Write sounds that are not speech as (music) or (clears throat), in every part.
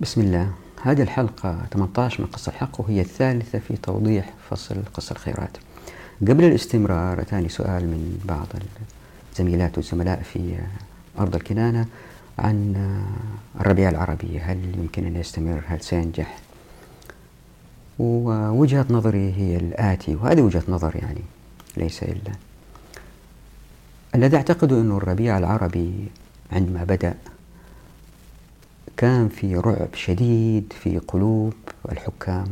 بسم الله. هذه الحلقة 18 من قصة الحق وهي الثالثة في توضيح فصل قصة الخيرات. قبل الاستمرار أتاني سؤال من بعض الزميلات والزملاء في أرض الكنانة عن الربيع العربي. هل يمكن أن يستمر؟ هل سينجح؟ ووجهة نظري هي الآتي وهذه وجهة نظر يعني ليس إلا. الذي أعتقد أنه الربيع العربي عندما بدأ كان في رعب شديد في قلوب الحكام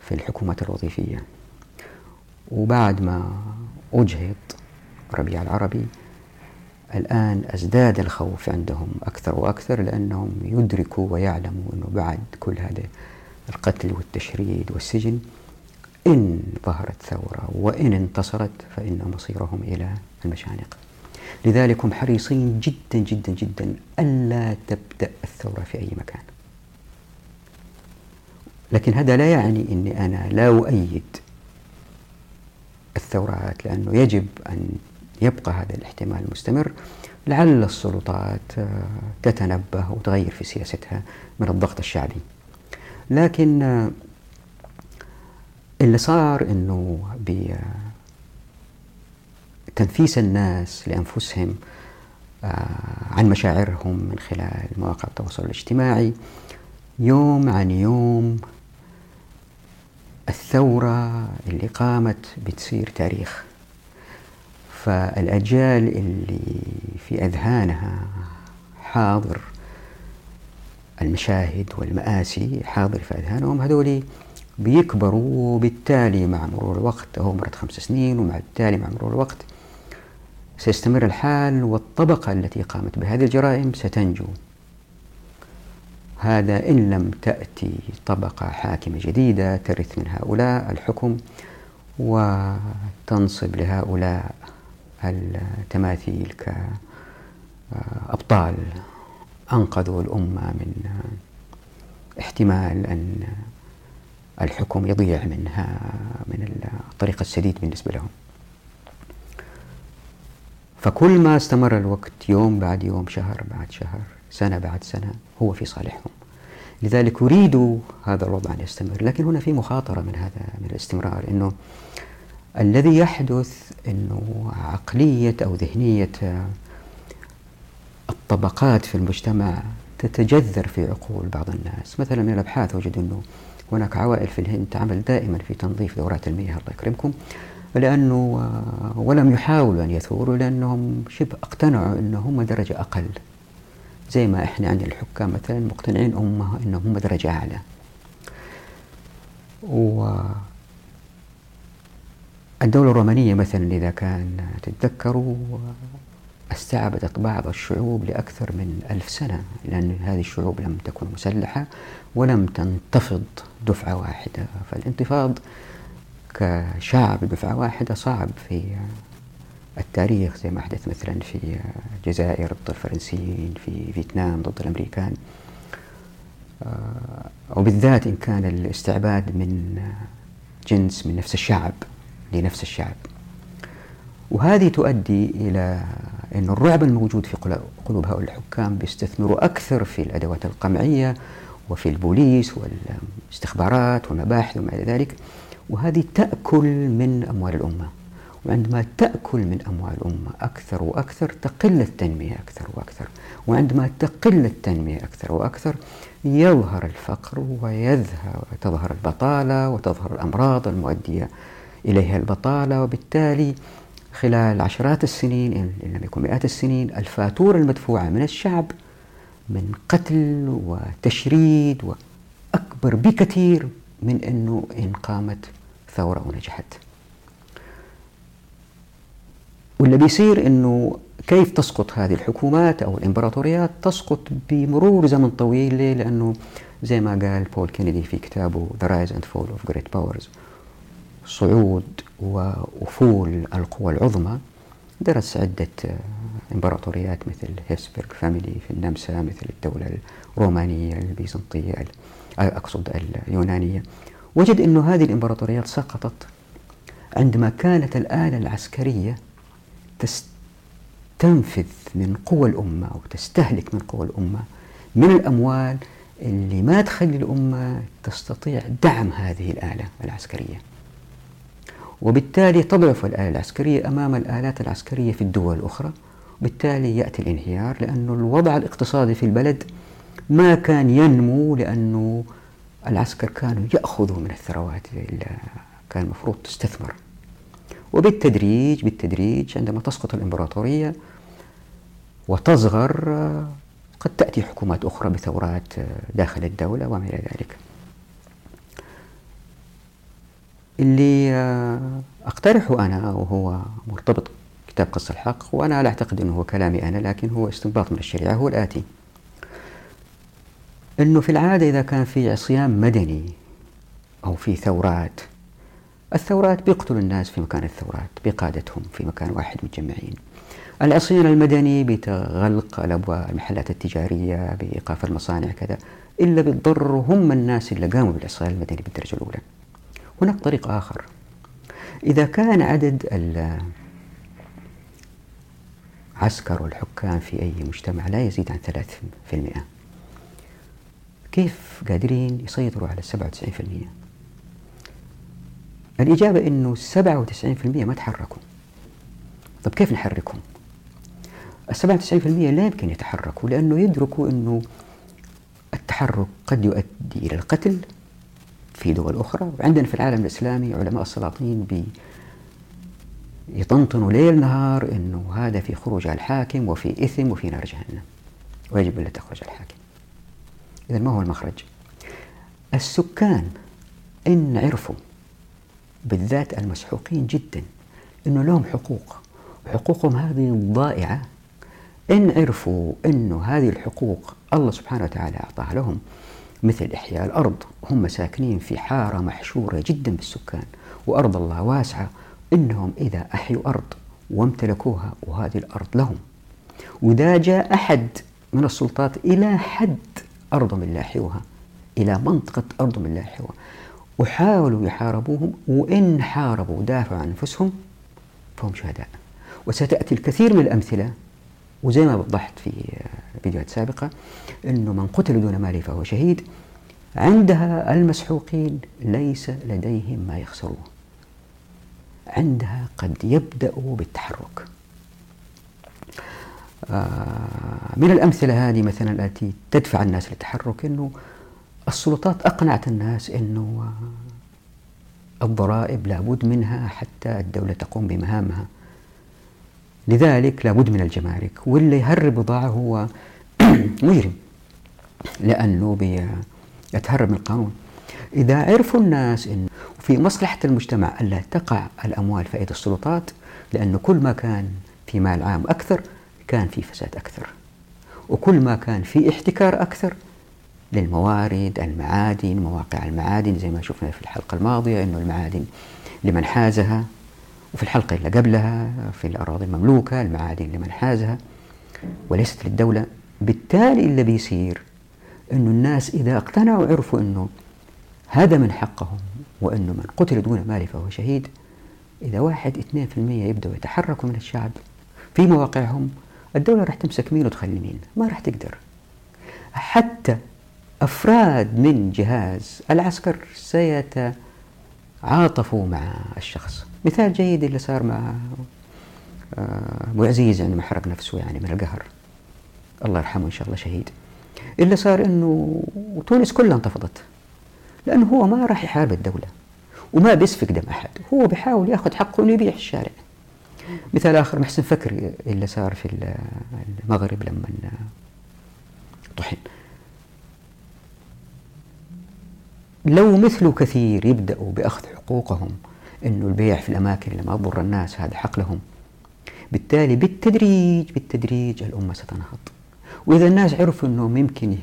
في الحكومات الوظيفية. وبعد ما أجهض ربيع العربي الآن أزداد الخوف عندهم أكثر وأكثر لأنهم يدركوا ويعلموا أنه بعد كل هذا القتل والتشريد والسجن إن ظهرت ثورة وإن انتصرت فإن مصيرهم إلى المشانق. لذلك هم حريصين جدا جدا جدا ألا تبدأ الثورة في أي مكان. لكن هذا لا يعني أني أنا لا أؤيد الثورات لأنه يجب أن يبقى هذا الاحتمال مستمر. لعل السلطات آه، تتنبه وتغير في سياستها من الضغط الشعبي. لكن آه، اللي صار إنه بتنفيس الناس لأنفسهم آه، عن مشاعرهم من خلال مواقع التواصل الاجتماعي. يوم عن يوم الثورة اللي قامت بتصير تاريخ. فالأجيال اللي في أذهانها حاضر المشاهد والمآسي حاضر في أذهانهم هذول بيكبروا وبالتالي مع مرور الوقت هو مرت خمس سنين ومع التالي مع مرور الوقت سيستمر الحال والطبقة التي قامت بهذه الجرائم ستنجو. هذا إن لم تأتي طبقة حاكمة جديدة ترث من هؤلاء الحكم وتنصب لهؤلاء التماثيل كأبطال. أنقذوا الأمة من احتمال أن الحكم يضيع منها من الطريق السديد بالنسبة لهم. فكل ما استمر الوقت يوم بعد يوم شهر بعد شهر سنة بعد سنة هو في صالحهم. لذلك يريدوا هذا الوضع أن يستمر. لكن هنا في مخاطرة من هذا من الاستمرار أنه الذي يحدث أنه عقلية أو ذهنية الطبقات في المجتمع تتجذر في عقول بعض الناس. مثلا من الأبحاث وجدوا أنه هناك عوائل في الهند تعمل دائما في تنظيف دورات المياه الله يكرمكم لأنه ولم يحاولوا أن يثوروا لأنهم شبه اقتنعوا أنهم درجة أقل. زي ما إحنا عند الحكام مثلا مقتنعين أمة أنهم هم درجة أعلى. و الدولة الرومانية مثلا إذا كان تتذكروا استعبدت بعض الشعوب لأكثر من ألف سنة لأن هذه الشعوب لم تكن مسلحة ولم تنتفض دفعة واحدة. فالانتفاض كشعب دفعة واحدة صعب في التاريخ زي ما حدث مثلا في الجزائر ضد الفرنسيين في فيتنام ضد الأمريكان. آه، وبالذات إن كان الاستعباد من جنس من نفس الشعب لنفس الشعب. وهذه تؤدي إلى أن الرعب الموجود في قلوب هؤلاء الحكام بيستثمروا أكثر في الأدوات القمعية وفي البوليس والإستخبارات والمباحث وما إلى ذلك. وهذه تأكل من أموال الأمة. وعندما تأكل من أموال الأمة أكثر وأكثر تقل التنمية أكثر وأكثر. وعندما تقل التنمية أكثر وأكثر يظهر الفقر ويظهر تظهر البطالة وتظهر الأمراض المؤدية إليها البطالة. وبالتالي خلال عشرات السنين إن لم يكن مئات السنين الفاتورة المدفوعة من الشعب من قتل وتشريد وأكبر بكثير من أنه إن قامت ثورة ونجحت واللي بيصير أنه كيف تسقط هذه الحكومات أو الإمبراطوريات؟ تسقط بمرور زمن طويل. ليه؟ لأنه زي ما قال بول كينيدي في كتابه The Rise and Fall of Great Powers صعود وأفول القوى العظمى. درس عدة إمبراطوريات مثل Habsburg family في النمسا مثل الدولة الرومانية البيزنطية أقصد اليونانية. وجد أن هذه الإمبراطوريات سقطت عندما كانت الآلة العسكرية تستنفذ من قوى الأمة أو تستهلك من قوى الأمة من الأموال اللي ما تخلي الأمة تستطيع دعم هذه الآلة العسكرية. وبالتالي تضعف الآلة العسكرية أمام الآلات العسكرية في الدول الأخرى. بالتالي يأتي الانهيار لأن الوضع الاقتصادي في البلد ما كان ينمو لأنه العسكر كانوا يأخذوا من الثروات اللي كان المفروض تستثمر. وبالتدريج بالتدريج عندما تسقط الإمبراطورية وتصغر قد تأتي حكومات أخرى بثورات داخل الدولة وما إلى ذلك. اللي أقترحه أنا وهو مرتبط كتاب قص الحق وأنا لا أعتقد أنه هو كلامي أنا لكن هو استنباط من الشريعة هو الآتي. أنه في العادة إذا كان في عصيان مدني أو في ثورات الثورات بيقتلوا الناس في مكان الثورات بقادتهم في مكان واحد متجمعين. العصيان المدني بتغلق الأبواب المحلات التجارية بإيقاف المصانع كذا إلا بتضر هم الناس اللي قاموا بالعصيان المدني بالدرجة الأولى. هناك طريق آخر. إذا كان عدد العسكر والحكام في أي مجتمع لا يزيد عن 3% كيف قادرين يسيطروا على 97% الإجابة أنه 97% ما تحركوا. طب كيف نحركهم؟ السبعة وتسعين في المية لا يمكن يتحركوا لأنه يدركوا أنه التحرك قد يؤدي إلى القتل في دول أخرى. وعندنا في العالم الإسلامي علماء السلاطين بي يطنطنوا ليل نهار أنه هذا في خروج على الحاكم وفي إثم وفي نار جهنم. ويجب ألا تخرج الحاكم. إذا ما هو المخرج؟ السكان إن عرفوا بالذات المسحوقين جدا أنه لهم حقوق وحقوقهم هذه ضائعة. إن عرفوا أنه هذه الحقوق الله سبحانه وتعالى أعطاها لهم مثل إحياء الأرض هم ساكنين في حارة محشورة جدا بالسكان وأرض الله واسعة. إنهم إذا أحيوا أرض وامتلكوها وهذه الأرض لهم. وإذا جاء أحد من السلطات إلى حد أرضهم اللي أحيوها إلى منطقة أرضهم اللي أحيوها وحاولوا يحاربوهم وإن حاربوا ودافعوا عن أنفسهم فهم شهداء. وستأتي الكثير من الأمثلة وزي ما وضحت في فيديوهات سابقة أنه من قتل دون ماله فهو شهيد عندها المسحوقين ليس لديهم ما يخسروه. عندها قد يبدأوا بالتحرك. من الأمثلة هذه مثلا التي تدفع الناس للتحرك أنه السلطات أقنعت الناس أنه الضرائب لابد منها حتى الدولة تقوم بمهامها. لذلك لابد من الجمارك. واللي يهرب بضاعة هو (clears throat) مجرم لأنه يتهرب من القانون. إذا عرفوا الناس أن في مصلحة المجتمع ألا تقع الأموال في أيدي السلطات لأنه كل ما كان في مال عام أكثر كان في فساد أكثر وكل ما كان في احتكار أكثر للموارد المعادن مواقع المعادن زي ما شفنا في الحلقة الماضية أنه المعادن لمن حازها وفي الحلقة اللي قبلها في الأراضي المملوكة المعادن لمن حازها وليست للدولة. بالتالي اللي بيصير أنه الناس إذا اقتنعوا وعرفوا أنه هذا من حقهم وأنه من قتل دون مال فهو شهيد. إذا واحد اثنين في المية يبدأوا يتحركوا من الشعب في مواقعهم الدولة راح تمسك مين وتخلي مين؟ ما راح تقدر. حتى أفراد من جهاز العسكر سيتعاطفوا مع الشخص. مثال جيد اللي صار مع آه، أبو عزيز يعني ما حرق نفسه يعني من القهر. الله يرحمه إن شاء الله شهيد. اللي صار إنه تونس كلها انتفضت. لأنه هو ما راح يحارب الدولة وما بيسفك دم أحد. هو بيحاول ياخذ حقه إنه يبيع الشارع. مثال آخر محسن فكري اللي صار في المغرب لما طحن. لو مثله كثير يبدأوا بأخذ حقوقهم أنه البيع في الأماكن اللي ما تضر الناس هذا حق لهم. بالتالي بالتدريج بالتدريج الأمة ستنهض. وإذا الناس عرفوا أنهم يمكن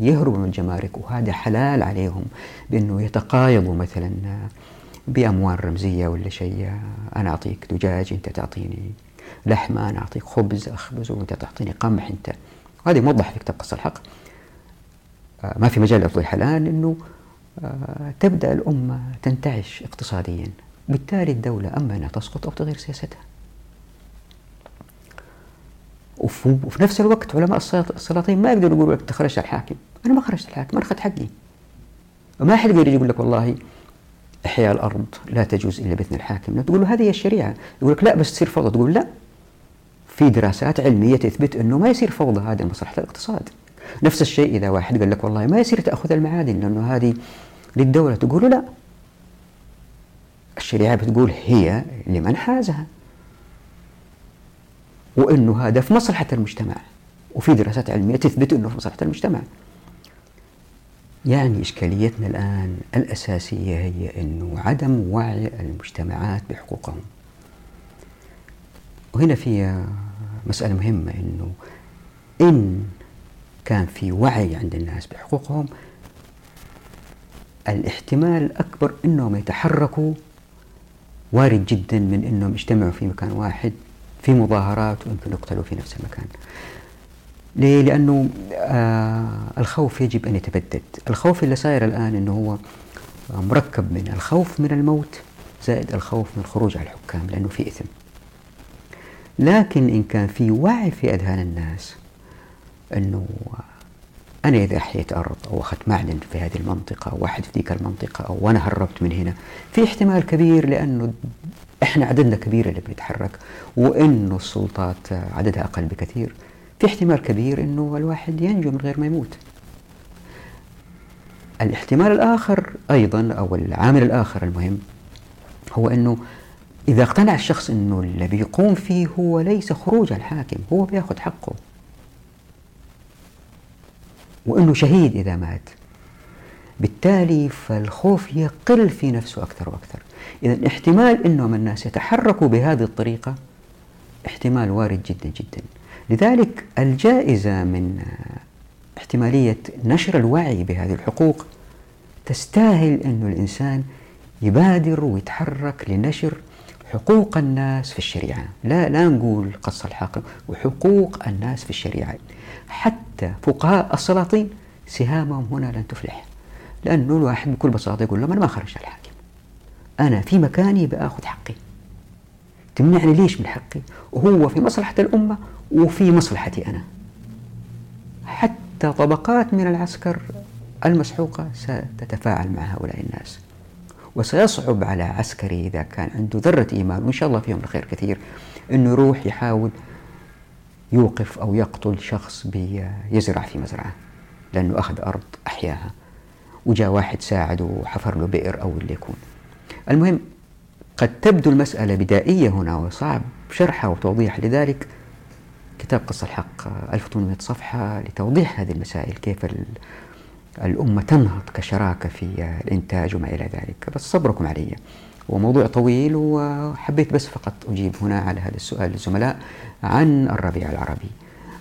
يهربوا من الجمارك وهذا حلال عليهم بأنه يتقايضوا مثلا بأموال رمزية ولا شيء أنا أعطيك دجاج أنت تعطيني لحمة أنا أعطيك خبز أخبز وأنت تعطيني قمح أنت. وهذه موضح في كتاب قصة الحق. آه، ما في مجال للتوضيح الآن أنه آه، تبدأ الأمة تنتعش اقتصاديا. بالتالي الدولة أما أنها تسقط أو تغير سياستها. وفي نفس الوقت علماء السلاطين ما يقدروا يقولوا لك تخرج الحاكم. أنا ما خرجت الحاكم أنا أخذت حقي. وما حد يقدر يقول لك والله إحياء الأرض لا تجوز إلا بإذن الحاكم. تقول له هذه هي الشريعة. يقول لك لا بس تصير فوضى. تقول لا. في دراسات علمية تثبت أنه ما يصير فوضى هذا لمصلحة الاقتصاد. نفس الشيء إذا واحد قال لك والله ما يصير تأخذ المعادن لأنه هذه للدولة. تقول لا. الشريعة بتقول هي لمن حازها. وأنه هذا في مصلحة المجتمع. وفي دراسات علمية تثبت أنه في مصلحة المجتمع. يعني إشكاليتنا الآن الأساسية هي أنه عدم وعي المجتمعات بحقوقهم. وهنا في مسألة مهمة أنه إن كان في وعي عند الناس بحقوقهم الاحتمال الأكبر أنهم يتحركوا وارد جدا من أنهم يجتمعوا في مكان واحد في مظاهرات ويمكن يقتلوا في نفس المكان. ليه؟ لأنه آه الخوف يجب أن يتبدد. الخوف اللي صاير الآن أنه هو مركب من الخوف من الموت زائد الخوف من الخروج على الحكام لأنه في إثم. لكن إن كان في وعي في أذهان الناس أنه أنا إذا أحييت أرض أو أخذت معدن في هذه المنطقة أو واحد في ذيك المنطقة أو أنا هربت من هنا في احتمال كبير لأنه إحنا عددنا كبير اللي بيتحرك وإنه السلطات عددها أقل بكثير. في احتمال كبير أنه الواحد ينجو من غير ما يموت. الاحتمال الآخر أيضا أو العامل الآخر المهم هو أنه إذا اقتنع الشخص أنه اللي بيقوم فيه هو ليس خروج الحاكم هو بيأخذ حقه. وأنه شهيد إذا مات. بالتالي فالخوف يقل في نفسه أكثر وأكثر. إذا احتمال أنهم الناس يتحركوا بهذه الطريقة احتمال وارد جدا جدا. لذلك الجائزة من احتمالية نشر الوعي بهذه الحقوق تستاهل أن الإنسان يبادر ويتحرك لنشر حقوق الناس في الشريعة. لا لا نقول قص الحاكم وحقوق الناس في الشريعة. حتى فقهاء السلاطين سهامهم هنا لن تفلح لأنه الواحد بكل بساطة يقول لهم أنا ما خرجت الحاكم. أنا في مكاني بأخذ حقي. تمنعني ليش من حقي؟ وهو في مصلحة الأمة وفي مصلحتي أنا. حتى طبقات من العسكر المسحوقة ستتفاعل مع هؤلاء الناس. وسيصعب على عسكري إذا كان عنده ذرة إيمان وإن شاء الله فيهم الخير كثير أنه يروح يحاول يوقف أو يقتل شخص بيزرع في مزرعة لأنه أخذ أرض أحياها وجاء واحد ساعده وحفر له بئر أو اللي يكون. المهم قد تبدو المسألة بدائية هنا وصعب شرحها وتوضيح لذلك. كتاب قصة الحق 1800 صفحة لتوضيح هذه المسائل كيف الأمة تنهض كشراكة في الإنتاج وما إلى ذلك. بس صبركم علي. وموضوع طويل وحبيت بس فقط أجيب هنا على هذا السؤال للزملاء عن الربيع العربي.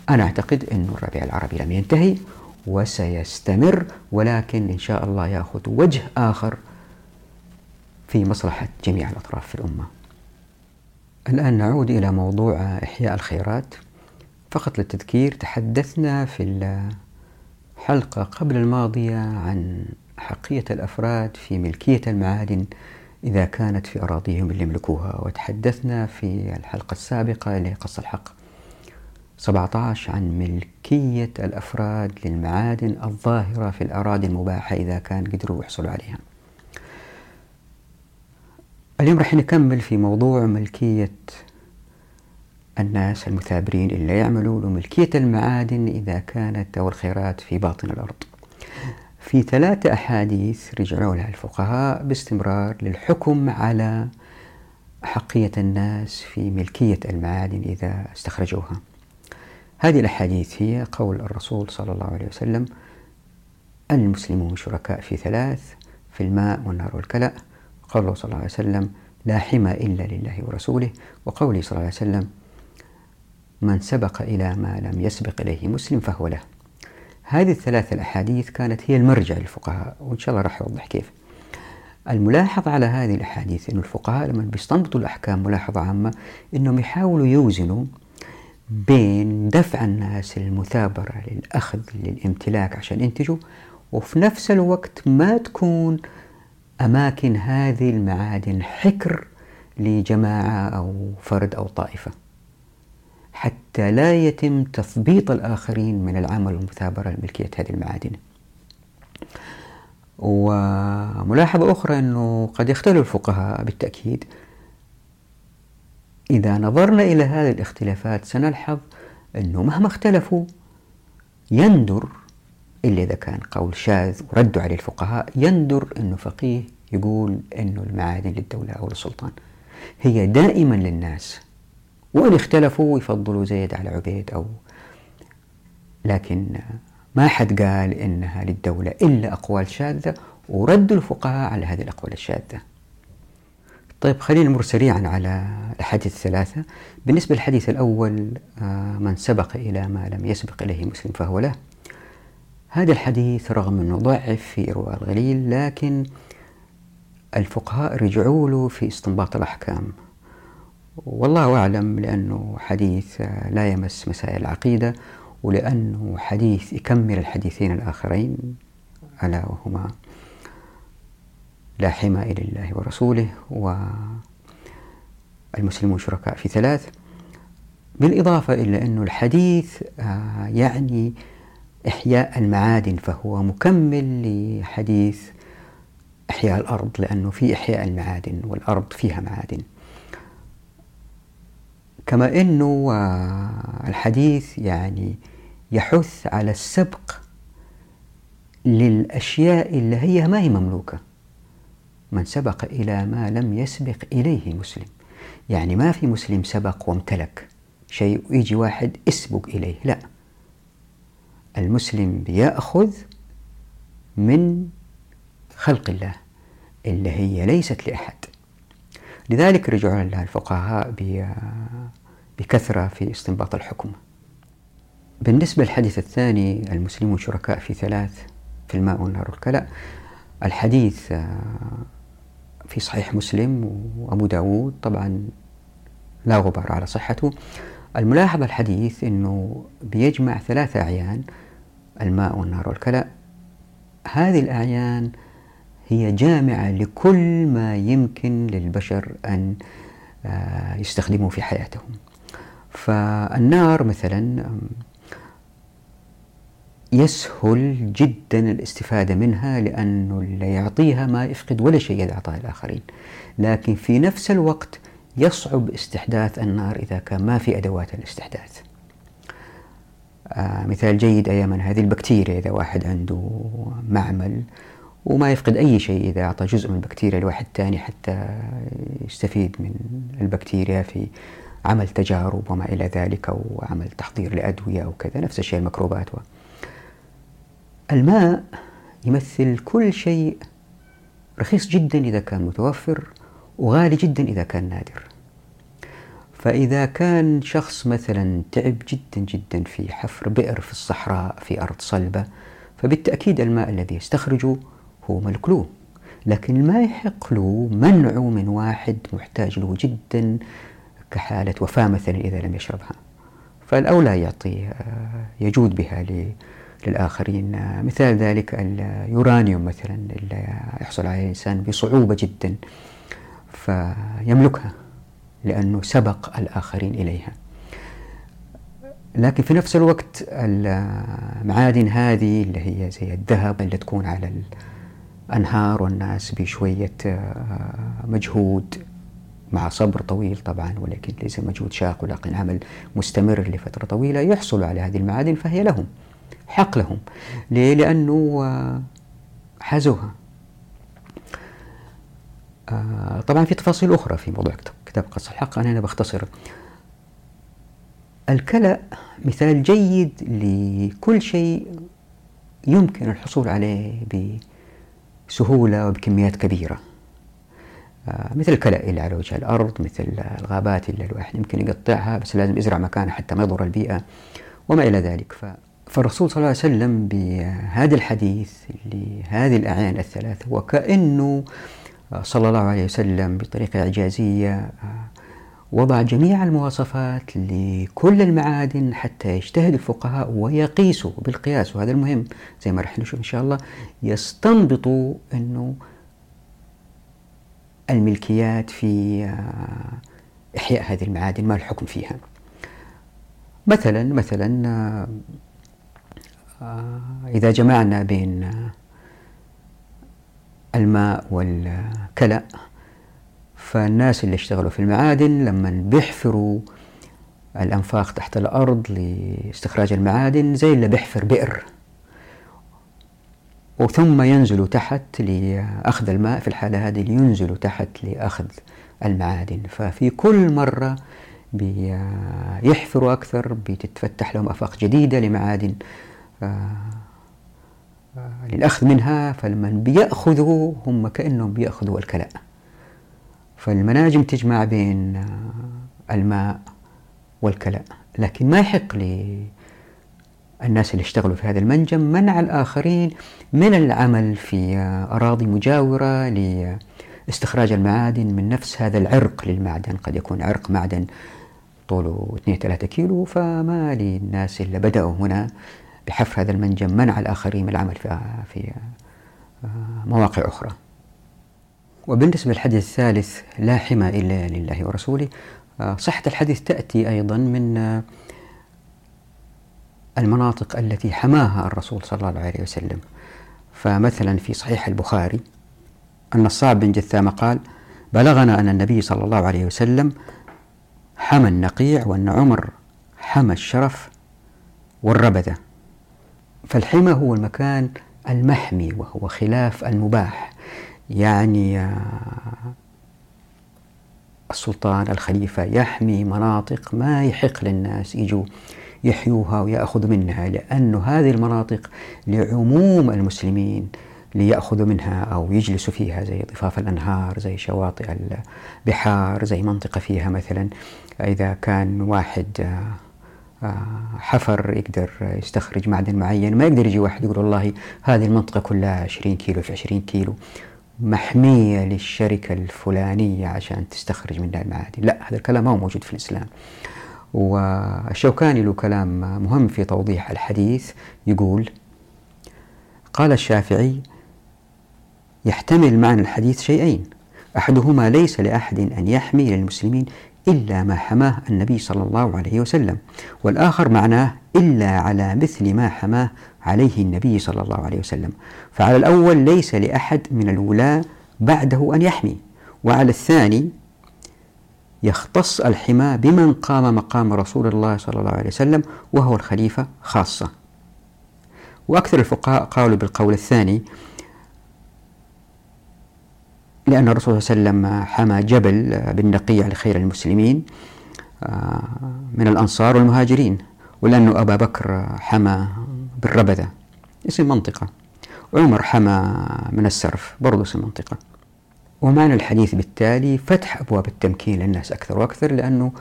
أنا أعتقد أن الربيع العربي لم ينتهي وسيستمر ولكن إن شاء الله يأخذ وجه آخر في مصلحة جميع الأطراف في الأمة. الآن نعود إلى موضوع إحياء الخيرات. فقط للتذكير تحدثنا في الحلقة قبل الماضية عن حقية الأفراد في ملكية المعادن إذا كانت في أراضيهم اللي يملكوها وتحدثنا في الحلقة السابقة اللي قص الحق. 17 عن ملكية الأفراد للمعادن الظاهرة في الأراضي المباحة إذا كان قدروا يحصلوا عليها. اليوم راح نكمل في موضوع ملكية الناس المثابرين اللي يعملوا لملكية المعادن إذا كانت أو الخيرات في باطن الأرض. في ثلاثة أحاديث رجعوا لها الفقهاء باستمرار للحكم على حقية الناس في ملكية المعادن إذا استخرجوها. هذه الأحاديث هي قول الرسول صلى الله عليه وسلم المسلمون شركاء في ثلاث في الماء والنار والكلأ. قوله صلى الله عليه وسلم لا حمى إلا لله ورسوله. وقوله صلى الله عليه وسلم من سبق إلى ما لم يسبق إليه مسلم فهو له. هذه الثلاث الأحاديث كانت هي المرجع للفقهاء وإن شاء الله راح أوضح كيف. الملاحظ على هذه الأحاديث أن الفقهاء لما بيستنبطوا الأحكام ملاحظة عامة أنهم يحاولوا يوزنوا بين دفع الناس للمثابرة للأخذ للامتلاك عشان ينتجوا وفي نفس الوقت ما تكون أماكن هذه المعادن حكر لجماعة أو فرد أو طائفة. حتى لا يتم تثبيط الآخرين من العمل والمثابرة لملكية هذه المعادن. وملاحظة أخرى أنه قد يختلف الفقهاء بالتأكيد. إذا نظرنا إلى هذه الاختلافات سنلحظ أنه مهما اختلفوا يندر إلا إذا كان قول شاذ وردوا عليه الفقهاء يندر أنه فقيه يقول أنه المعادن للدولة أو للسلطان. هي دائما للناس وإن اختلفوا يفضلوا زيد على عبيد أو لكن ما حد قال إنها للدولة إلا أقوال شاذة وردوا الفقهاء على هذه الأقوال الشاذة. طيب خلينا نمر سريعا على الأحاديث الثلاثة. بالنسبة للحديث الأول آه، من سبق إلى ما لم يسبق إليه مسلم فهو له. هذا الحديث رغم أنه ضعف في إرواء الغليل لكن الفقهاء رجعوا له في استنباط الأحكام. والله أعلم لأنه حديث لا يمس مسائل العقيدة ولأنه حديث يكمل الحديثين الآخرين ألا وهما لا حماء لله ورسوله والمسلمون شركاء في ثلاث. بالإضافة إلى أن الحديث آه، يعني إحياء المعادن فهو مكمل لحديث إحياء الأرض لأنه في إحياء المعادن والأرض فيها معادن. كما أنه آه، الحديث يعني يحث على السبق للأشياء اللي هي ما هي مملوكة. من سبق إلى ما لم يسبق إليه مسلم. يعني ما في مسلم سبق وامتلك. شيء ويجي واحد اسبق إليه. لا. المسلم بيأخذ من خلق الله اللي هي ليست لأحد. لذلك رجعوا لها الفقهاء بكثرة في استنباط الحكم. بالنسبة للحديث الثاني المسلمون شركاء في ثلاث في الماء والنار والكلى. الحديث آه، في صحيح مسلم وأبو داود طبعا لا غبار على صحته. الملاحظة الحديث أنه بيجمع ثلاثة أعيان الماء والنار والكلى. هذه الأعيان هي جامعة لكل ما يمكن للبشر أن آه، يستخدموه في حياتهم. فالنار مثلا يسهل جدا الاستفادة منها لأنه اللي يعطيها ما يفقد ولا شيء إذا أعطاه الآخرين. لكن في نفس الوقت يصعب استحداث النار إذا كان ما في أدوات الاستحداث. آه مثال جيد أيضا هذه البكتيريا إذا واحد عنده معمل وما يفقد أي شيء إذا أعطى جزء من البكتيريا لواحد ثاني حتى يستفيد من البكتيريا في عمل تجارب وما إلى ذلك أو عمل تحضير لأدوية أو كذا نفس الشيء الميكروبات. و... الماء يمثل كل شيء رخيص جدا إذا كان متوفر وغالي جدا إذا كان نادر. فإذا كان شخص مثلا تعب جدا جدا في حفر بئر في الصحراء في أرض صلبة فبالتأكيد الماء الذي يستخرجه هو ملك له لكن ما يحق له منعه من واحد محتاج له جدا كحالة وفاة مثلا إذا لم يشربها. فالأولى يعطي يجود بها للآخرين. مثال ذلك اليورانيوم مثلا اللي يحصل عليه الإنسان بصعوبة جدا فيملكها لأنه سبق الآخرين إليها. لكن في نفس الوقت المعادن هذه اللي هي زي الذهب اللي تكون على الأنهار والناس بشوية مجهود مع صبر طويل طبعا ولكن ليس مجهود شاق ولكن عمل مستمر لفترة طويلة يحصلوا على هذه المعادن فهي لهم حق لهم. ليه؟ لأنه حازوها. آه، طبعا في تفاصيل أخرى في موضوع كتاب قص الحق أنا هنا بختصر. الكلأ مثال جيد لكل شيء يمكن الحصول عليه بسهولة وبكميات كبيرة. آه، مثل الكلأ اللي على وجه الأرض مثل الغابات اللي الواحد يمكن يقطعها بس لازم يزرع مكانها حتى ما يضر البيئة وما إلى ذلك. ف فالرسول صلى الله عليه وسلم بهذا الحديث لهذه الأعيان الثلاثة وكأنه صلى الله عليه وسلم بطريقة إعجازية وضع جميع المواصفات لكل المعادن حتى يجتهد الفقهاء ويقيسوا بالقياس وهذا المهم زي ما رح نشوف إن شاء الله. يستنبطوا أنه الملكيات في إحياء هذه المعادن ما الحكم فيها. مثلا مثلا إذا جمعنا بين الماء والكلأ فالناس اللي اشتغلوا في المعادن لما بيحفروا الأنفاق تحت الأرض لاستخراج المعادن زي اللي بيحفر بئر. وثم ينزلوا تحت لأخذ الماء في الحالة هذه ينزلوا تحت لأخذ المعادن. ففي كل مرة بيحفروا أكثر بتتفتح لهم آفاق جديدة لمعادن آه، آه، للأخذ منها. فلما بيأخذوا هم كأنهم بيأخذوا الكلاء فالمناجم تجمع بين آه، الماء والكلاء لكن ما يحق للناس اللي اشتغلوا في هذا المنجم منع الآخرين من العمل في أراضي مجاورة لاستخراج المعادن من نفس هذا العرق للمعدن. قد يكون عرق معدن طوله 2 3 كيلو فما للناس اللي بدأوا هنا بحفر هذا المنجم منع الآخرين من العمل في في مواقع أخرى. وبالنسبة للحديث الثالث لا حمى إلا لله ورسوله. صحة الحديث تأتي أيضا من المناطق التي حماها الرسول صلى الله عليه وسلم. فمثلا في صحيح البخاري أن الصعب بن جثامة قال بلغنا أن النبي صلى الله عليه وسلم حمى النقيع وأن عمر حمى الشرف والربذة. فالحمى هو المكان المحمي وهو خلاف المباح. يعني آه، السلطان الخليفة يحمي مناطق ما يحق للناس يجوا يحيوها ويأخذوا منها لأن هذه المناطق لعموم المسلمين ليأخذوا منها أو يجلسوا فيها زي ضفاف الأنهار زي شواطئ البحار زي منطقة فيها مثلا. إذا كان واحد آه، آه، حفر يقدر يستخرج معدن معين ما يقدر يجي واحد يقول والله هذه المنطقة كلها 20 كيلو في 20 كيلو. محمية للشركة الفلانية عشان تستخرج منها المعادن. لا هذا الكلام ما هو موجود في الإسلام. والشوكاني له كلام مهم في توضيح الحديث. يقول قال الشافعي يحتمل معنى الحديث شيئين. أحدهما ليس لأحد أن يحمي للمسلمين إلا ما حماه النبي صلى الله عليه وسلم والآخر معناه إلا على مثل ما حماه عليه النبي صلى الله عليه وسلم. فعلى الأول ليس لأحد من الولاة بعده أن يحمي وعلى الثاني يختص الحماة بمن قام مقام رسول الله صلى الله عليه وسلم وهو الخليفة خاصة. وأكثر الفقهاء قالوا بالقول الثاني لأن الرسول صلى الله عليه وسلم حمى جبل بالنقيع لخير المسلمين آه، من الأنصار والمهاجرين. ولأنه أبا بكر حمى بالربذة. اسم منطقة. وعمر حمى من السرف برضو اسم منطقة. ومعنى الحديث بالتالي فتح أبواب التمكين للناس أكثر وأكثر لأنه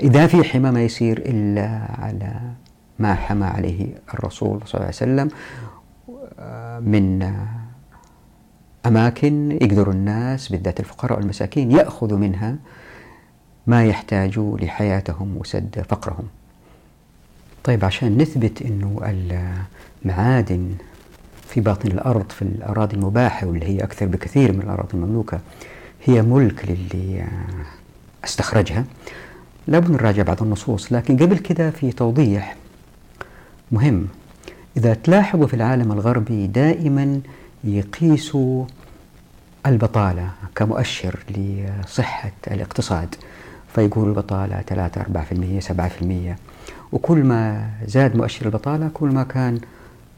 إذا في حمى ما يصير إلا على ما حمى عليه الرسول صلى الله عليه وسلم من أماكن يقدر الناس بالذات الفقراء والمساكين يأخذوا منها ما يحتاجوا لحياتهم وسد فقرهم. طيب عشان نثبت أنه المعادن في باطن الأرض في الأراضي المباحة واللي هي أكثر بكثير من الأراضي المملوكة هي ملك للي أستخرجها. لابد نراجع بعض النصوص لكن قبل كده في توضيح مهم. إذا تلاحظوا في العالم الغربي دائما يقيسوا البطالة كمؤشر لصحة الاقتصاد. فيقول البطالة 3 4% 7% وكل ما زاد مؤشر البطالة كل ما كان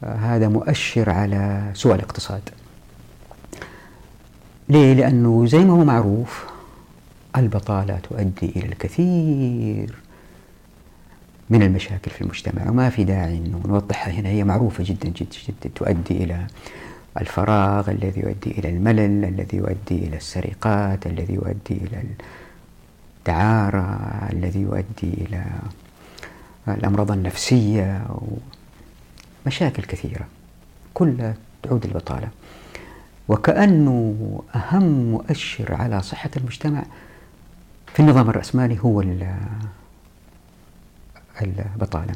هذا مؤشر على سوء الاقتصاد. ليه؟ لأنه زي ما هو معروف البطالة تؤدي إلى الكثير من المشاكل في المجتمع وما في داعي أنه نوضحها هنا. هي معروفة جدا جدا جدا تؤدي إلى الفراغ الذي يؤدي إلى الملل الذي يؤدي إلى السرقات الذي يؤدي إلى الدعارة الذي يؤدي إلى الأمراض النفسية مشاكل كثيرة كلها تعود البطالة. وكأنه أهم مؤشر على صحة المجتمع في النظام الرأسمالي هو البطالة.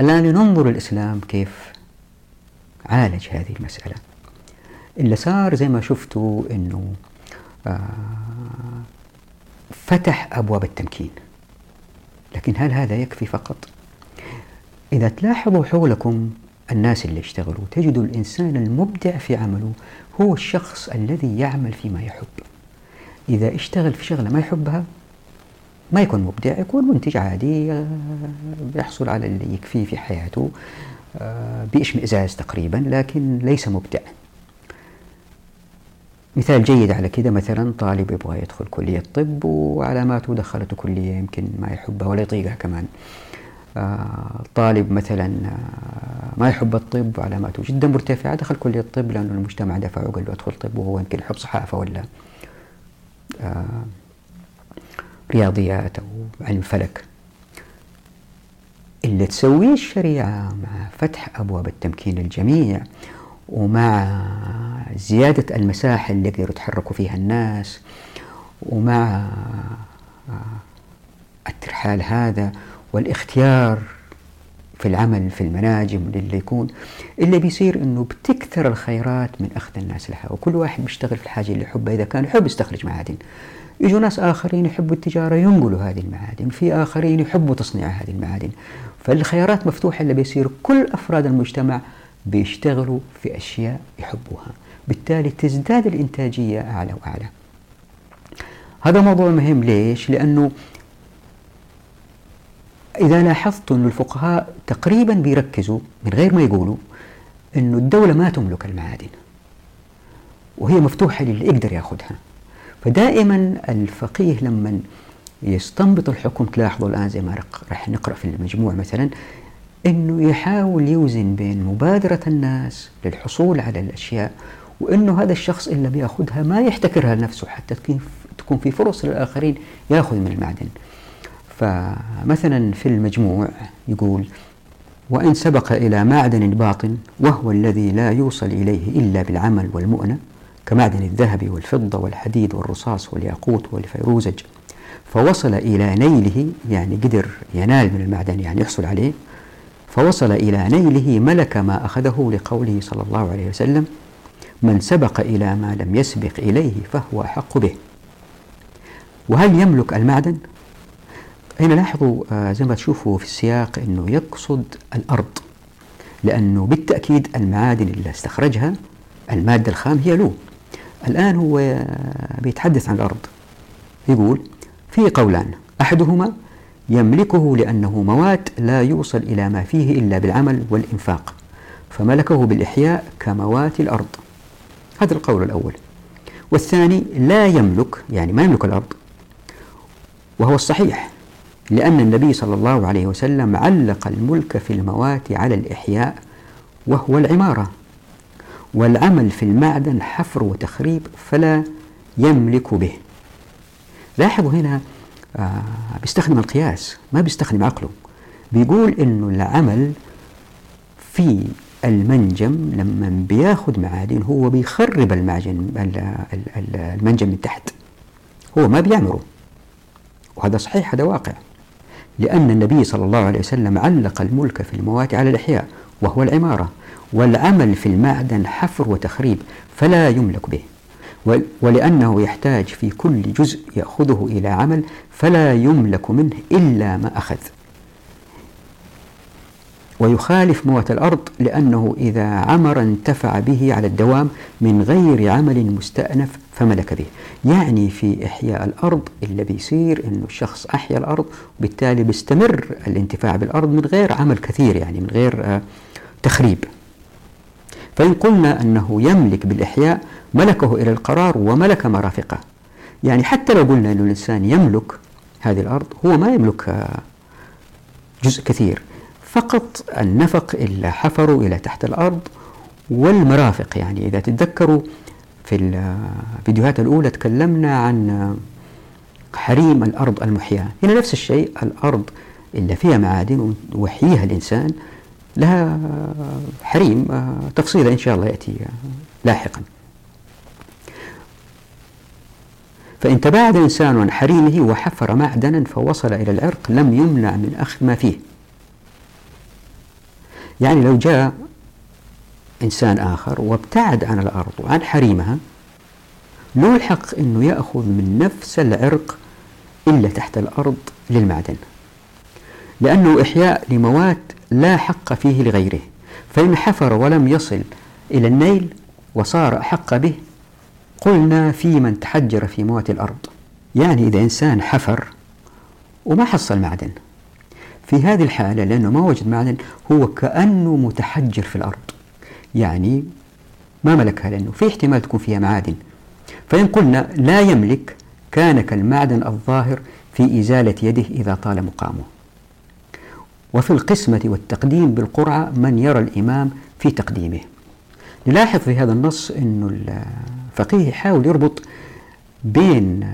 الآن لننظر الإسلام كيف عالج هذه المسألة. اللي صار زي ما شفتوا أنه آه، فتح أبواب التمكين. لكن هل هذا يكفي فقط؟ إذا تلاحظوا حولكم الناس اللي اشتغلوا تجد الإنسان المبدع في عمله هو الشخص الذي يعمل فيما يحب. إذا اشتغل في شغلة ما يحبها ما يكون مبدع يكون منتج عادي آه، يحصل على اللي يكفيه في حياته آه، بإشمئزاز تقريبا لكن ليس مبدع. مثال جيد على كده مثلا طالب يبغى يدخل كلية طب وعلاماته دخلته كلية يمكن ما يحبها ولا يطيقها كمان. آه طالب مثلا ما يحب الطب وعلاماته جدا مرتفعة دخل كلية الطب لأنه المجتمع دفعه وقال له أدخل طب وهو يمكن يحب صحافة ولا. رياضيات أو علم فلك اللي تسويه الشريعة مع فتح أبواب التمكين للجميع ومع زيادة المساحة اللي يقدروا يتحركوا فيها الناس ومع الترحال هذا والاختيار في العمل في المناجم اللي يكون اللي بيصير إنه بتكثر الخيرات من أخذ الناس لها وكل واحد بيشتغل في الحاجة اللي يحبها. إذا كان يحب يستخرج معادن. يجوا ناس آخرين يحبوا التجارة ينقلوا هذه المعادن في آخرين يحبوا تصنيع هذه المعادن. فالخيارات مفتوحة اللي بيصير كل أفراد المجتمع بيشتغلوا في أشياء يحبوها. بالتالي تزداد الإنتاجية أعلى وأعلى. هذا موضوع مهم. ليش؟ لأنه إذا لاحظت أن الفقهاء تقريبا بيركزوا من غير ما يقولوا أنه الدولة ما تملك المعادن وهي مفتوحة للي يقدر ياخذها. فدائما الفقيه لما يستنبط الحكم تلاحظوا الآن زي ما راح نقرأ في المجموع مثلا أنه يحاول يوزن بين مبادرة الناس للحصول على الأشياء وأنه هذا الشخص إن لم يأخذها ما يحتكرها لنفسه حتى تكون في فرص للآخرين يأخذ من المعدن. فمثلا في المجموع يقول وإن سبق إلى معدن باطن وهو الذي لا يوصل إليه إلا بالعمل والمؤنة كمعدن الذهب والفضة والحديد والرصاص والياقوت والفيروزج فوصل إلى نيله يعني قدر ينال من المعدن يعني يحصل عليه فوصل إلى نيله ملك ما أخذه لقوله صلى الله عليه وسلم من سبق إلى ما لم يسبق إليه فهو أحق به. وهل يملك المعدن؟ هنا لاحظوا آه، زي ما تشوفوا في السياق أنه يقصد الأرض لأنه بالتأكيد المعادن اللي استخرجها المادة الخام هي له. الآن هو بيتحدث عن الأرض. يقول في قولان أحدهما يملكه لأنه موات لا يوصل إلى ما فيه إلا بالعمل والإنفاق فملكه بالإحياء كموات الأرض. هذا القول الأول. والثاني لا يملك يعني ما يملك الأرض. وهو الصحيح لأن النبي صلى الله عليه وسلم علق الملك في الموات على الإحياء وهو العمارة. والعمل في المعدن حفر وتخريب فلا يملك به. لاحظوا هنا آه بيستخدم القياس ما بيستخدم عقله. بيقول إنه العمل في المنجم لما بياخذ معادن هو بيخرب المعجن المنجم من تحت. هو ما بيعمره وهذا صحيح هذا واقع. لأن النبي صلى الله عليه وسلم علق الملك في الموات على الإحياء وهو العمارة. والعمل في المعدن حفر وتخريب فلا يملك به ولأنه يحتاج في كل جزء يأخذه إلى عمل فلا يملك منه إلا ما أخذ. ويخالف موت الأرض لأنه إذا عمر انتفع به على الدوام من غير عمل مستأنف فملك به. يعني في إحياء الأرض اللي بيصير أنه الشخص أحيا الأرض وبالتالي بيستمر الانتفاع بالأرض من غير عمل كثير يعني من غير آه، تخريب. فإن قلنا أنه يملك بالإحياء ملكه إلى القرار وملك مرافقه. يعني حتى لو قلنا أن الإنسان يملك هذه الأرض هو ما يملك جزء كثير. فقط النفق اللي حفروا إلى تحت الأرض والمرافق يعني إذا تتذكروا في الفيديوهات الأولى تكلمنا عن حريم الأرض المحياة. هنا نفس الشيء الأرض اللي فيها معادن ويحييها الإنسان لها حريم تفصيله إن شاء الله يأتي لاحقا. فإن تباعد الإنسان عن حريمه وحفر معدنا فوصل إلى العرق لم يمنع من أخذ ما فيه. يعني لو جاء إنسان آخر وابتعد عن الأرض وعن حريمها له الحق أنه يأخذ من نفس العرق إلا تحت الأرض للمعدن. لأنه إحياء لموات لا حق فيه لغيره فإن حفر ولم يصل إلى النيل وصار أحق به قلنا في من تحجر في موت الأرض. يعني إذا إنسان حفر وما حصل معدن. في هذه الحالة لأنه ما وجد معدن هو كأنه متحجر في الأرض. يعني ما ملكها لأنه في احتمال تكون فيها معادن. فإن قلنا لا يملك كان كالمعدن الظاهر في إزالة يده إذا طال مقامه. وفي القسمة والتقديم بالقرعة من يرى الإمام في تقديمه. نلاحظ في هذا النص أن الفقيه يحاول يربط بين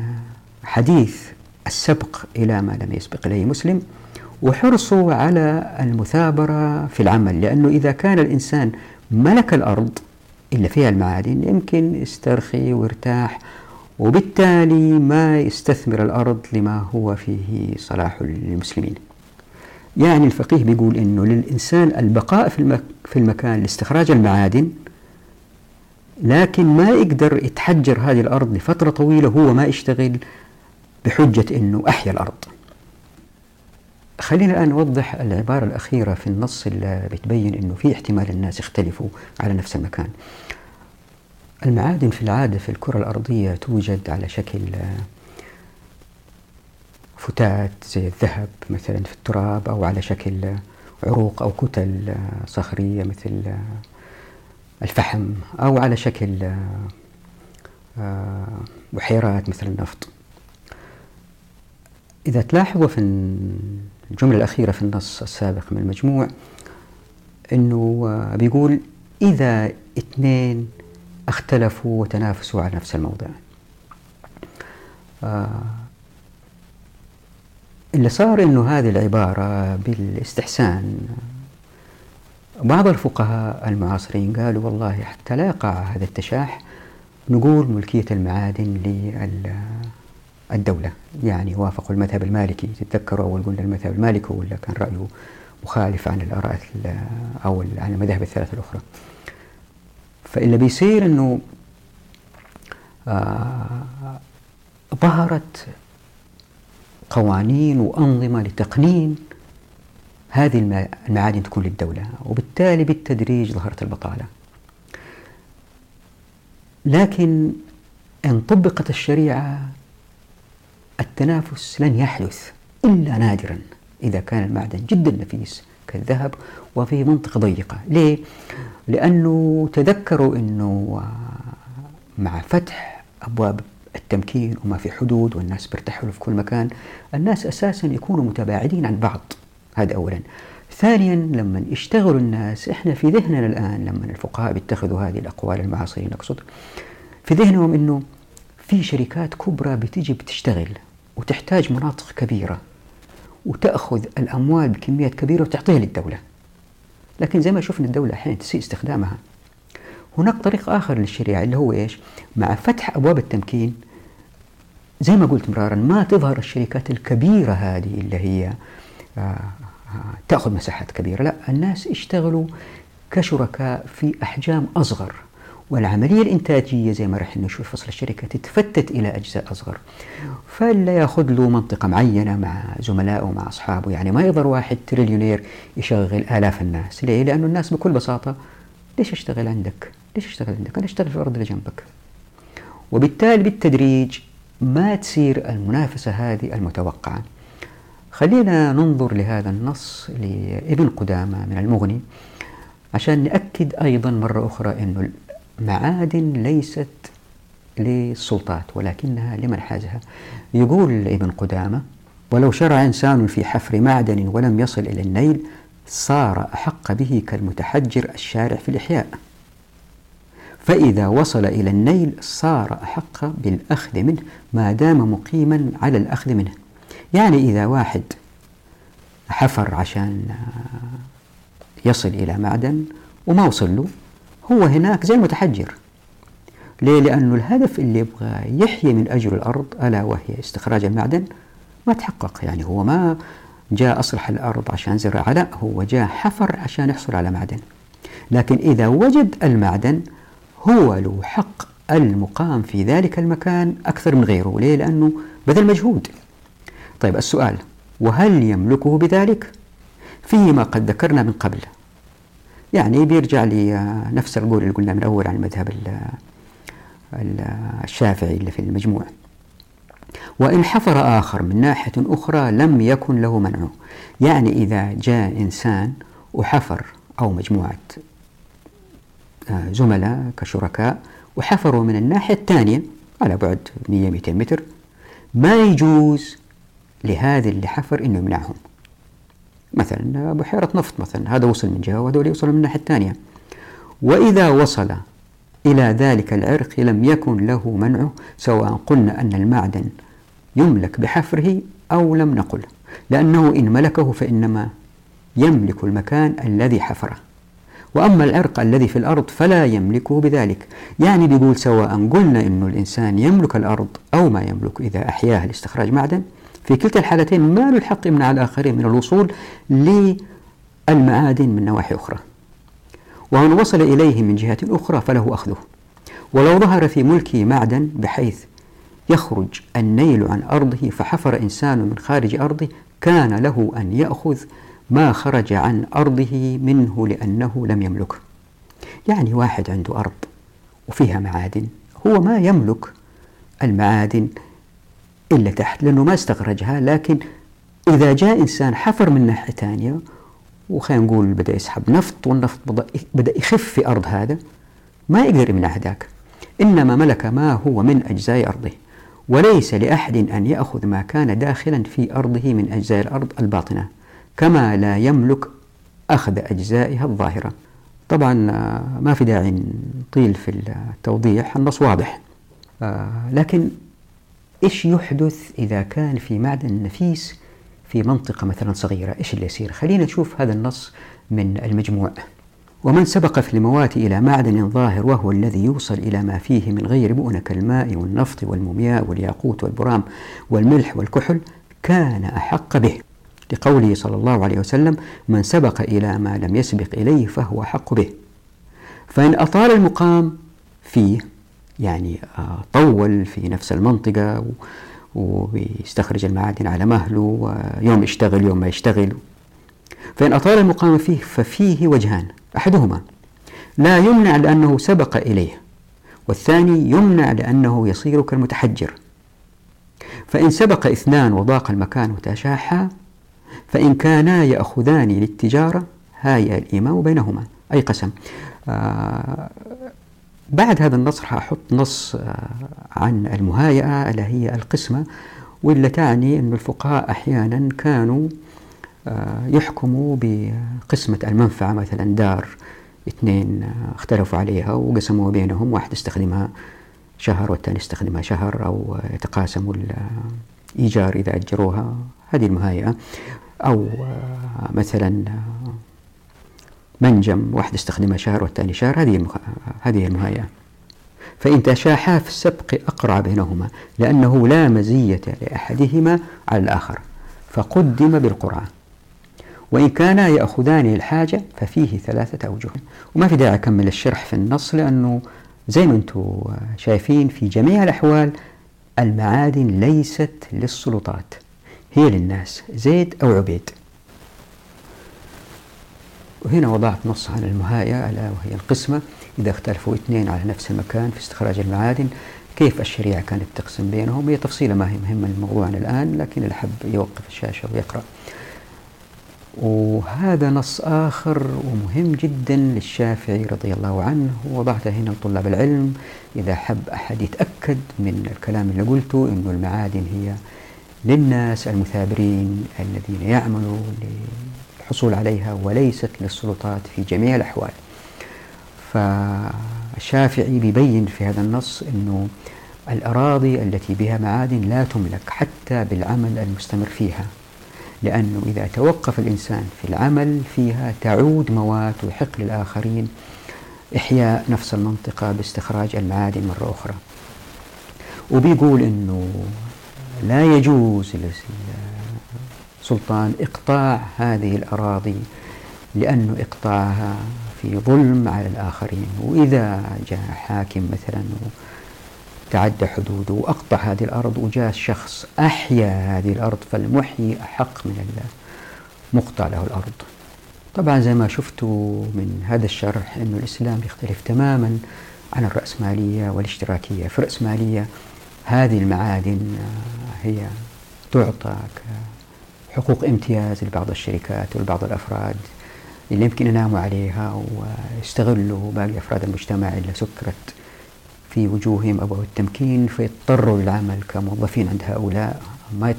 حديث السبق إلى ما لم يسبق إليه مسلم وحرصه على المثابرة في العمل لأنه إذا كان الإنسان ملك الأرض اللي فيها المعادن يمكن يسترخي ويرتاح وبالتالي ما يستثمر الأرض لما هو فيه صلاح للمسلمين. يعني الفقيه بيقول أنه للإنسان البقاء في, المك في المكان لاستخراج المعادن لكن ما يقدر يتحجر هذه الأرض لفترة طويلة هو ما يشتغل بحجة أنه أحيا الأرض. خلينا الآن نوضح العبارة الأخيرة في النص اللي بتبين أنه في احتمال الناس يختلفوا على نفس المكان. المعادن في العادة في الكرة الأرضية توجد على شكل فتات زي الذهب مثلا في التراب أو على شكل عروق أو كتل صخرية مثل الفحم أو على شكل بحيرات مثل النفط إذا تلاحظوا في الجملة الأخيرة في النص السابق من المجموع أنه بيقول إذا اثنين اختلفوا وتنافسوا على نفس الموضع آه اللي صار إنه هذه العبارة بالاستحسان. بعض الفقهاء المعاصرين قالوا والله حتى لا يقع هذا التشاح نقول ملكية المعادن للدولة. يعني وافقوا المذهب المالكي تتذكروا أول قلنا المذهب المالكي ولا كان رأيه مخالف عن الآراء أو عن المذاهب الثلاثة الأخرى. فاللي بيصير أنه آه ظهرت قوانين وأنظمة لتقنين هذه المعادن تكون للدولة وبالتالي بالتدريج ظهرت البطالة لكن إن طبقت الشريعة التنافس لن يحدث إلا نادرا إذا كان المعدن جدا نفيس كالذهب وفي منطقة ضيقة ليه؟ لأنه تذكروا أنه مع فتح أبواب التمكين وما في حدود والناس بيرتحلوا في كل مكان الناس أساسا يكونوا متباعدين عن بعض. هذا أولا. ثانيا لما يشتغلوا الناس إحنا في ذهننا الآن لما الفقهاء بيتخذوا هذه الأقوال المعاصرين أقصد في ذهنهم أنه في شركات كبرى بتيجي بتشتغل وتحتاج مناطق كبيرة وتأخذ الأموال بكميات كبيرة وتعطيها للدولة. لكن زي ما شفنا الدولة أحيانا تسيء استخدامها. هناك طريق آخر للشريعة اللي هو إيش؟ مع فتح أبواب التمكين زي ما قلت مرارا ما تظهر الشركات الكبيرة هذه اللي هي آه، آه، تأخذ مساحات كبيرة لا الناس يشتغلوا كشركاء في أحجام أصغر والعملية الإنتاجية زي ما رح نشوف فصل الشركة تتفتت إلى أجزاء أصغر فلا يأخذ له منطقة معينة مع زملائه ومع أصحابه يعني ما يقدر واحد تريليونير يشغل آلاف الناس ليه؟ لأنه الناس بكل بساطة ليش أشتغل عندك؟ ليش أشتغل عندك؟ أنا أشتغل في الأرض اللي جنبك وبالتالي بالتدريج ما تصير المنافسة هذه المتوقعة. خلينا ننظر لهذا النص لابن قدامة من المغني عشان نأكد أيضا مرة أخرى أن المعادن ليست للسلطات ولكنها لمن حازها يقول ابن قدامة ولو شرع إنسان في حفر معدن ولم يصل إلى النيل صار أحق به كالمتحجر الشارع في الإحياء. فإذا وصل إلى النيل صار أحق بالأخذ منه ما دام مقيما على الأخذ منه. يعني إذا واحد حفر عشان يصل إلى معدن وما وصل له هو هناك زي المتحجر. ليه؟ لأنه الهدف اللي يبغى يحيي من أجل الأرض ألا وهي استخراج المعدن؟ ما تحقق. يعني هو ما جاء أصلح الأرض عشان زراعة لا هو جاء حفر عشان يحصل على معدن. لكن إذا وجد المعدن هو له حق المقام في ذلك المكان أكثر من غيره. ليه؟ لأنه بذل مجهود. طيب السؤال وهل يملكه بذلك؟ فيه ما قد ذكرنا من قبل. يعني بيرجع لنفس القول اللي قلنا من أول عن المذهب الشافعي اللي في المجموع. وإن حفر آخر من ناحية أخرى لم يكن له منعه يعني إذا جاء إنسان وحفر أو مجموعة آه، زملاء كشركاء وحفروا من الناحية الثانية على بعد 100-200 متر. ما يجوز لهذا اللي حفر إنه يمنعهم. مثلا بحيرة نفط مثلا هذا وصل من جهة وهذول يوصلوا من الناحية الثانية. وإذا وصل إلى ذلك العرق لم يكن له منعه سواء قلنا أن المعدن يملك بحفره أو لم نقل. لأنه إن ملكه فإنما يملك المكان الذي حفره. وأما العرق الذي في الأرض فلا يملكه بذلك. يعني بيقول سواء قلنا أن الإنسان يملك الأرض أو ما يملك إذا أحياه لاستخراج معدن في كلتا الحالتين ما له الحق يمنع الآخرين من الوصول للمعادن من نواحي أخرى. ومن وصل إليه من جهة أخرى فله أخذه. ولو ظهر في ملكه معدن بحيث يخرج النيل عن أرضه فحفر إنسان من خارج أرضه كان له أن يأخذ ما خرج عن أرضه منه لأنه لم يملك. يعني واحد عنده أرض وفيها معادن هو ما يملك المعادن إلا تحت لأنه ما استخرجها لكن إذا جاء إنسان حفر من ناحية ثانية وخلينا نقول بدأ يسحب نفط والنفط بدأ يخف في أرض هذا ما يقدر يمنع هذاك إنما ملك ما هو من أجزاء أرضه وليس لأحد أن يأخذ ما كان داخلا في أرضه من أجزاء الأرض الباطنة. كما لا يملك أخذ أجزائها الظاهرة. طبعا آه، ما في داعي نطيل في التوضيح النص واضح. آه، لكن إيش يحدث إذا كان في معدن نفيس في منطقة مثلا صغيرة؟ إيش اللي يصير؟ خلينا نشوف هذا النص من المجموع. ومن سبق في الموات إلى معدن ظاهر وهو الذي يوصل إلى ما فيه من غير مؤنة كالماء والنفط والمومياء والياقوت والبرام والملح والكحل كان أحق به. لقوله صلى الله عليه وسلم من سبق إلى ما لم يسبق إليه فهو أحق به. فإن أطال المقام فيه يعني آه، طول في نفس المنطقة ويستخرج المعادن على مهله ويوم يشتغل يوم ما يشتغل. فإن أطال المقام فيه ففيه وجهان أحدهما لا يمنع لأنه سبق إليه والثاني يمنع لأنه يصير كالمتحجر. فإن سبق إثنان وضاق المكان وتشاحا فإن كانا يأخذان للتجارة هاي الإمام بينهما. أي قسم؟ آه بعد هذا النص راح أحط نص آه عن المهايئة اللي هي القسمة واللي تعني أن الفقهاء أحيانا كانوا آه يحكموا بقسمة المنفعة مثلا دار اثنين آه، اختلفوا عليها وقسموا بينهم واحد استخدمها شهر والثاني استخدمها شهر أو يتقاسموا الإيجار إذا أجروها. هذه المهايئة. أو آه، مثلا آه، منجم واحد استخدمها شهر والثاني شهر هذه هذه المهايئة. فإن تشاحا في السبق أقرع بينهما لأنه لا مزية لأحدهما على الآخر فقدم بالقرعة. وإن كانا يأخذان الحاجة ففيه ثلاثة أوجه. وما في داعي أكمل الشرح في النص لأنه زي ما أنتم شايفين في جميع الأحوال المعادن ليست للسلطات. هي للناس. زيد أو عبيد. وهنا وضعت نص عن المهاية ألا وهي القسمة. إذا اختلفوا اثنين على نفس المكان في استخراج المعادن كيف الشريعة كانت تقسم بينهم؟ هي تفصيلة ما هي مهمة للموضوع الآن لكن اللي حب يوقف الشاشة ويقرأ. وهذا نص آخر ومهم جدا للشافعي رضي الله عنه. وضعته هنا لطلاب العلم. إذا حب أحد يتأكد من الكلام اللي قلته أنه المعادن هي للناس المثابرين الذين يعملوا للحصول عليها وليست للسلطات في جميع الأحوال. فالشافعي بيبين في هذا النص أنه الأراضي التي بها معادن لا تملك حتى بالعمل المستمر فيها لأنه إذا توقف الإنسان في العمل فيها تعود موات ويحق للآخرين إحياء نفس المنطقة باستخراج المعادن مرة أخرى. وبيقول أنه لا يجوز للسلطان إقطاع هذه الأراضي لأنه إقطاعها في ظلم على الآخرين. وإذا جاء حاكم مثلا تعدى حدوده وأقطع هذه الأرض وجاء شخص أحيا هذه الأرض فالمحيي أحق من المقطع له الأرض. طبعا زي ما شفتوا من هذا الشرح أن الإسلام يختلف تماما عن الرأسمالية والاشتراكية. في الرأسمالية هذه المعادن هي تعطى حقوق امتياز لبعض الشركات ولبعض الأفراد اللي يمكن يناموا عليها ويستغلوا باقي أفراد المجتمع اللي سكرت في وجوههم أبواب التمكين فيضطروا للعمل كموظفين عند هؤلاء. ما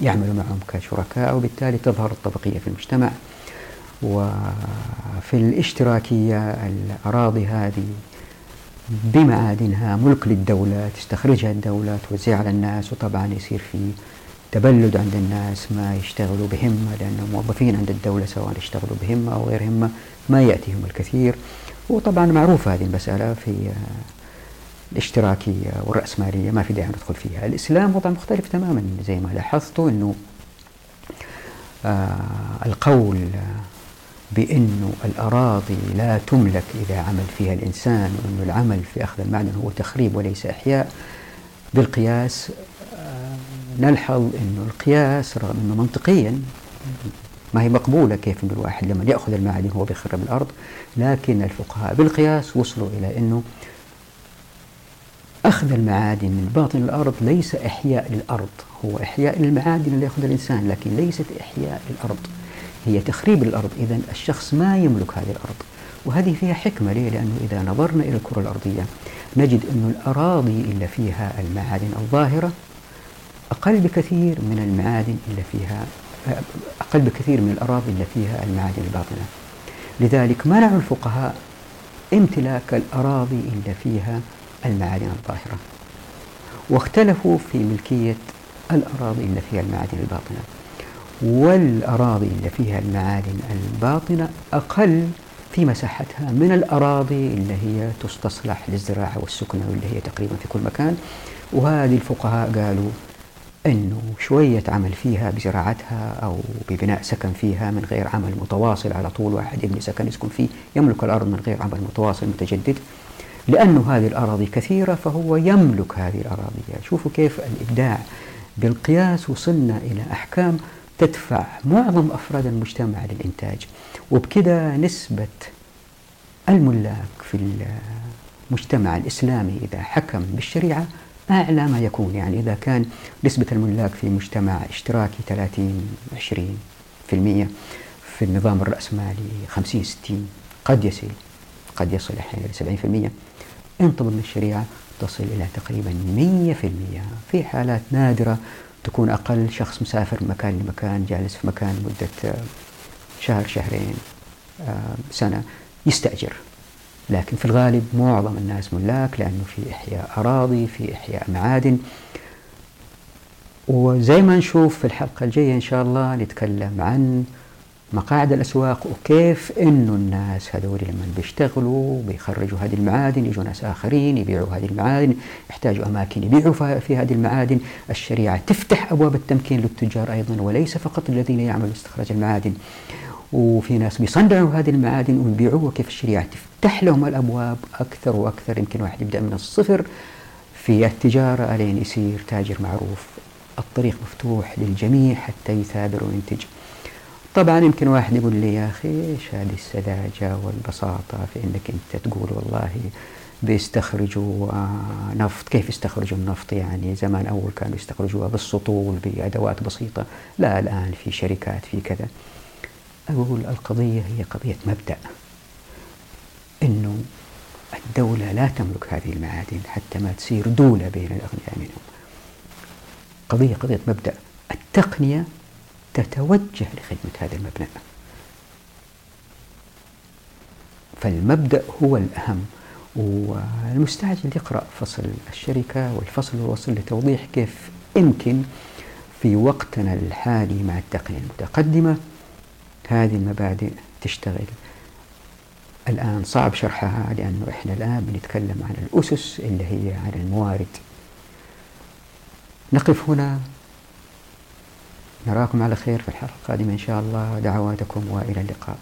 يعملوا معهم كشركاء وبالتالي تظهر الطبقية في المجتمع. وفي الاشتراكية الأراضي هذه بمعادنها ملك للدولة تستخرجها الدولة توزعها على الناس وطبعا يصير في تبلد عند الناس ما يشتغلوا بهمة لأن موظفين عند الدولة سواء اشتغلوا بهمة أو غير همة ما يأتيهم الكثير. وطبعا معروفة هذه المسألة في الاشتراكية والرأسمالية ما في داعي ندخل فيها. الإسلام وضع مختلف تماما زي ما لاحظتوا أنه آه القول بأنه الأراضي لا تملك إذا عمل فيها الإنسان وأنه العمل في أخذ المعدن هو تخريب وليس إحياء. بالقياس آه نلحظ أنه القياس رغم أنه منطقيا ما هي مقبولة كيف أنه الواحد لما يأخذ المعادن هو بيخرب الأرض لكن الفقهاء بالقياس وصلوا إلى أنه أخذ المعادن من باطن الأرض ليس إحياء للأرض هو إحياء للمعادن اللي يأخذها الإنسان لكن ليست إحياء للأرض. هي تخريب الأرض. إذا الشخص ما يملك هذه الأرض. وهذه فيها حكمة. ليه؟ لأنه إذا نظرنا إلى الكرة الأرضية نجد أن الأراضي اللي فيها المعادن الظاهرة أقل بكثير من المعادن اللي فيها أقل بكثير من الأراضي اللي فيها المعادن الباطنة. لذلك منعوا الفقهاء امتلاك الأراضي اللي فيها المعادن الظاهرة. واختلفوا في ملكية الأراضي اللي فيها المعادن الباطنة. والأراضي اللي فيها المعادن الباطنة أقل في مساحتها من الأراضي اللي هي تستصلح للزراعة والسكنة واللي هي تقريبا في كل مكان. وهذه الفقهاء قالوا أنه شوية عمل فيها بزراعتها أو ببناء سكن فيها من غير عمل متواصل على طول. واحد يبني سكن يسكن فيه يملك الأرض من غير عمل متواصل متجدد. لأن هذه الأراضي كثيرة فهو يملك هذه الأراضي. شوفوا كيف الإبداع بالقياس وصلنا إلى أحكام تدفع معظم أفراد المجتمع للإنتاج وبكذا نسبة الملاك في المجتمع الإسلامي إذا حكم بالشريعة أعلى ما يكون يعني إذا كان نسبة الملاك في مجتمع اشتراكي 30 20 في المية في النظام الرأسمالي 50 60 قد يصل قد يصل أحيانا إلى 70% إن طبقنا الشريعة تصل إلى تقريبا 100% في حالات نادرة تكون أقل شخص مسافر من مكان لمكان جالس في مكان مدة شهر شهرين سنة يستأجر. لكن في الغالب معظم الناس ملاك لأنه في إحياء أراضي في إحياء معادن. وزي ما نشوف في الحلقة الجاية إن شاء الله نتكلم عن مقاعد الأسواق وكيف إنه الناس هذول لما بيشتغلوا بيخرجوا هذه المعادن يجوا ناس آخرين يبيعوا هذه المعادن يحتاجوا أماكن يبيعوا في هذه المعادن. الشريعة تفتح أبواب التمكين للتجار أيضا وليس فقط الذين يعملوا استخراج المعادن. وفي ناس بيصنعوا هذه المعادن ويبيعوها. كيف الشريعة تفتح لهم الأبواب أكثر وأكثر؟ يمكن واحد يبدأ من الصفر. في التجارة ألين يصير تاجر معروف الطريق مفتوح للجميع حتى يثابر وينتج. طبعا يمكن واحد يقول لي يا أخي إيش هذه السذاجة والبساطة في أنك أنت تقول والله بيستخرجوا نفط كيف يستخرجوا النفط يعني؟ زمان أول كانوا يستخرجوها بالسطول بأدوات بسيطة لا الآن في شركات في كذا. أقول القضية هي قضية مبدأ أنه الدولة لا تملك هذه المعادن حتى ما تصير دولة بين الأغنياء منهم. قضية قضية مبدأ. التقنية تتوجه لخدمة هذا المبنى. فالمبدأ هو الأهم والمستعجل يقرأ فصل الشركة والفصل الوصل لتوضيح كيف يمكن في وقتنا الحالي مع التقنية المتقدمة. هذه المبادئ تشتغل. الآن صعب شرحها لأنه إحنا الآن بنتكلم عن الأسس اللي هي عن الموارد. نقف هنا. نراكم على خير في الحلقة القادمة إن شاء الله. دعواتكم وإلى اللقاء.